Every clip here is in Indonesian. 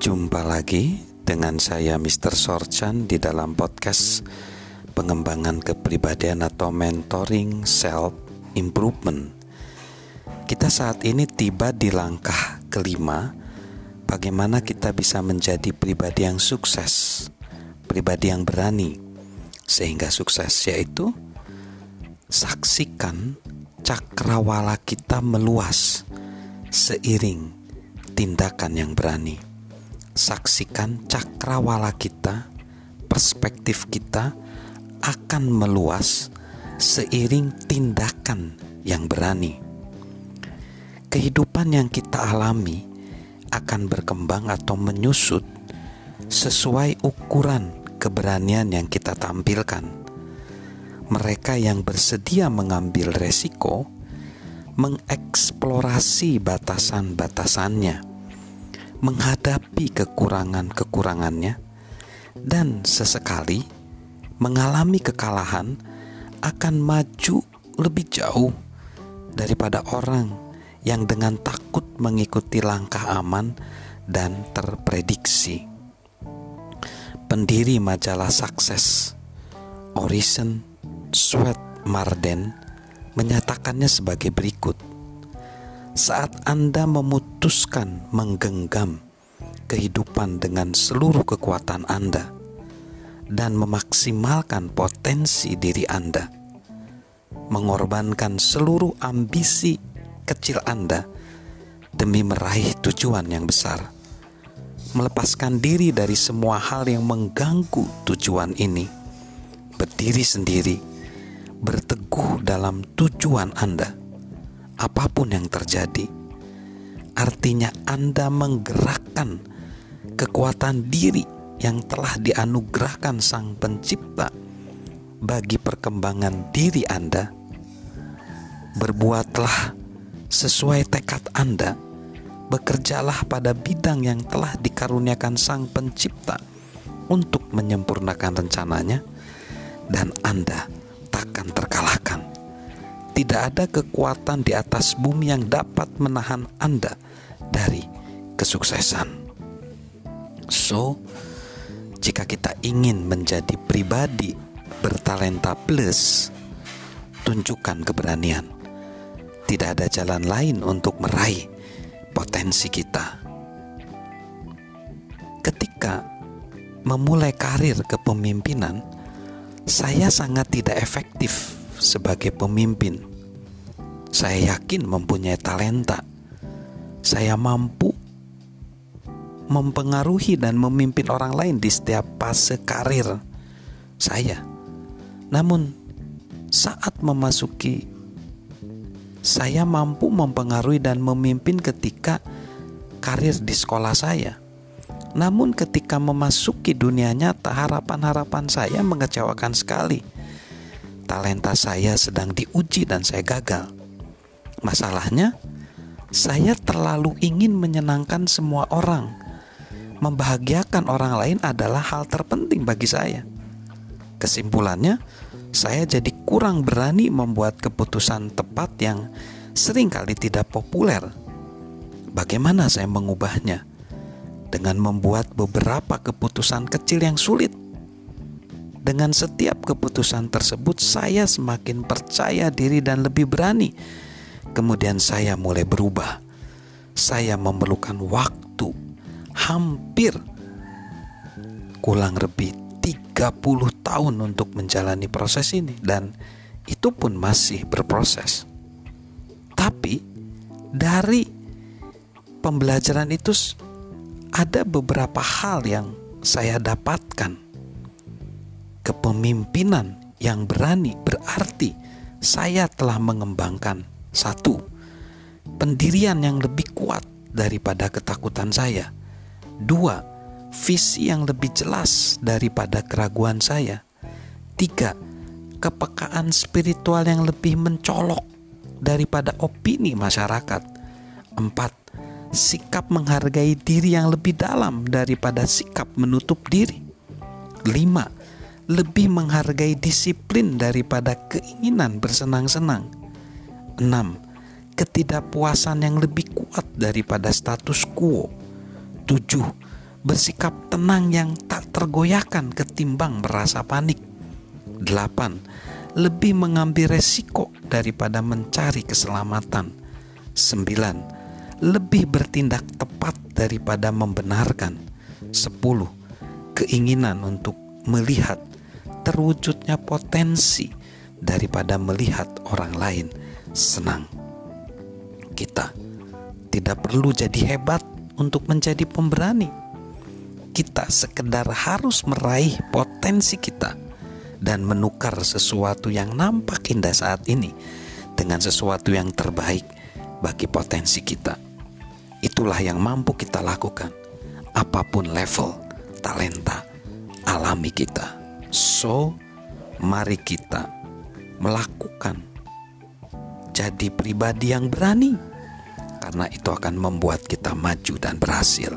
Jumpa lagi dengan saya Mr. Sorchan di dalam podcast pengembangan kepribadian atau mentoring self improvement. Kita saat ini tiba di langkah kelima bagaimana kita bisa menjadi pribadi yang sukses, pribadi yang berani sehingga sukses yaitu saksikan cakrawala kita meluas seiring tindakan yang berani saksikan cakrawala kita, perspektif kita akan meluas seiring tindakan yang berani. Kehidupan yang kita alami akan berkembang atau menyusut sesuai ukuran keberanian yang kita tampilkan. Mereka yang bersedia mengambil resiko mengeksplorasi batasan-batasannya menghadapi kekurangan-kekurangannya, dan sesekali mengalami kekalahan akan maju lebih jauh daripada orang yang dengan takut mengikuti langkah aman dan terprediksi. Pendiri majalah sukses Orison Sweat Marden menyatakannya sebagai berikut saat Anda memutuskan menggenggam kehidupan dengan seluruh kekuatan Anda dan memaksimalkan potensi diri Anda, mengorbankan seluruh ambisi kecil Anda demi meraih tujuan yang besar, melepaskan diri dari semua hal yang mengganggu tujuan ini, berdiri sendiri, berteguh dalam tujuan Anda apa pun yang terjadi. Artinya, Anda menggerakkan kekuatan diri yang telah dianugerahkan Sang Pencipta bagi perkembangan diri Anda. Berbuatlah sesuai tekad Anda, bekerjalah pada bidang yang telah dikaruniakan Sang Pencipta untuk menyempurnakan rencananya, dan Anda takkan terkalahkan. Tidak ada kekuatan di atas bumi yang dapat menahan Anda dari kesuksesan. So, jika kita ingin menjadi pribadi bertalenta plus, tunjukkan keberanian. Tidak ada jalan lain untuk meraih potensi kita. Ketika memulai karir kepemimpinan, saya sangat tidak efektif sebagai pemimpin saya yakin mempunyai talenta. Saya mampu mempengaruhi dan memimpin orang lain di setiap fase karir saya. Namun, saat memasuki saya mampu mempengaruhi dan memimpin ketika karir di sekolah saya. Namun ketika memasuki dunia nyata, harapan-harapan saya mengecewakan sekali. Talenta saya sedang diuji dan saya gagal. Masalahnya, saya terlalu ingin menyenangkan semua orang. Membahagiakan orang lain adalah hal terpenting bagi saya. Kesimpulannya, saya jadi kurang berani membuat keputusan tepat yang sering kali tidak populer. Bagaimana saya mengubahnya? Dengan membuat beberapa keputusan kecil yang sulit. Dengan setiap keputusan tersebut, saya semakin percaya diri dan lebih berani Kemudian saya mulai berubah. Saya memerlukan waktu hampir kurang lebih 30 tahun untuk menjalani proses ini dan itu pun masih berproses. Tapi dari pembelajaran itu ada beberapa hal yang saya dapatkan. Kepemimpinan yang berani berarti saya telah mengembangkan satu, pendirian yang lebih kuat daripada ketakutan saya. Dua, visi yang lebih jelas daripada keraguan saya. Tiga, kepekaan spiritual yang lebih mencolok daripada opini masyarakat. Empat, sikap menghargai diri yang lebih dalam daripada sikap menutup diri. Lima, lebih menghargai disiplin daripada keinginan bersenang-senang. 6. Ketidakpuasan yang lebih kuat daripada status quo. 7. bersikap tenang yang tak tergoyahkan ketimbang merasa panik. 8. Lebih mengambil resiko daripada mencari keselamatan. 9. Lebih bertindak tepat daripada membenarkan. 10. Keinginan untuk melihat terwujudnya potensi daripada melihat orang lain senang. Kita tidak perlu jadi hebat untuk menjadi pemberani. Kita sekedar harus meraih potensi kita dan menukar sesuatu yang nampak indah saat ini dengan sesuatu yang terbaik bagi potensi kita. Itulah yang mampu kita lakukan, apa pun level talenta alami kita. So, mari kita melakukan jadi pribadi yang berani karena itu akan membuat kita maju dan berhasil.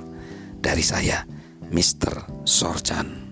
Dari saya, Mr. Sorchan.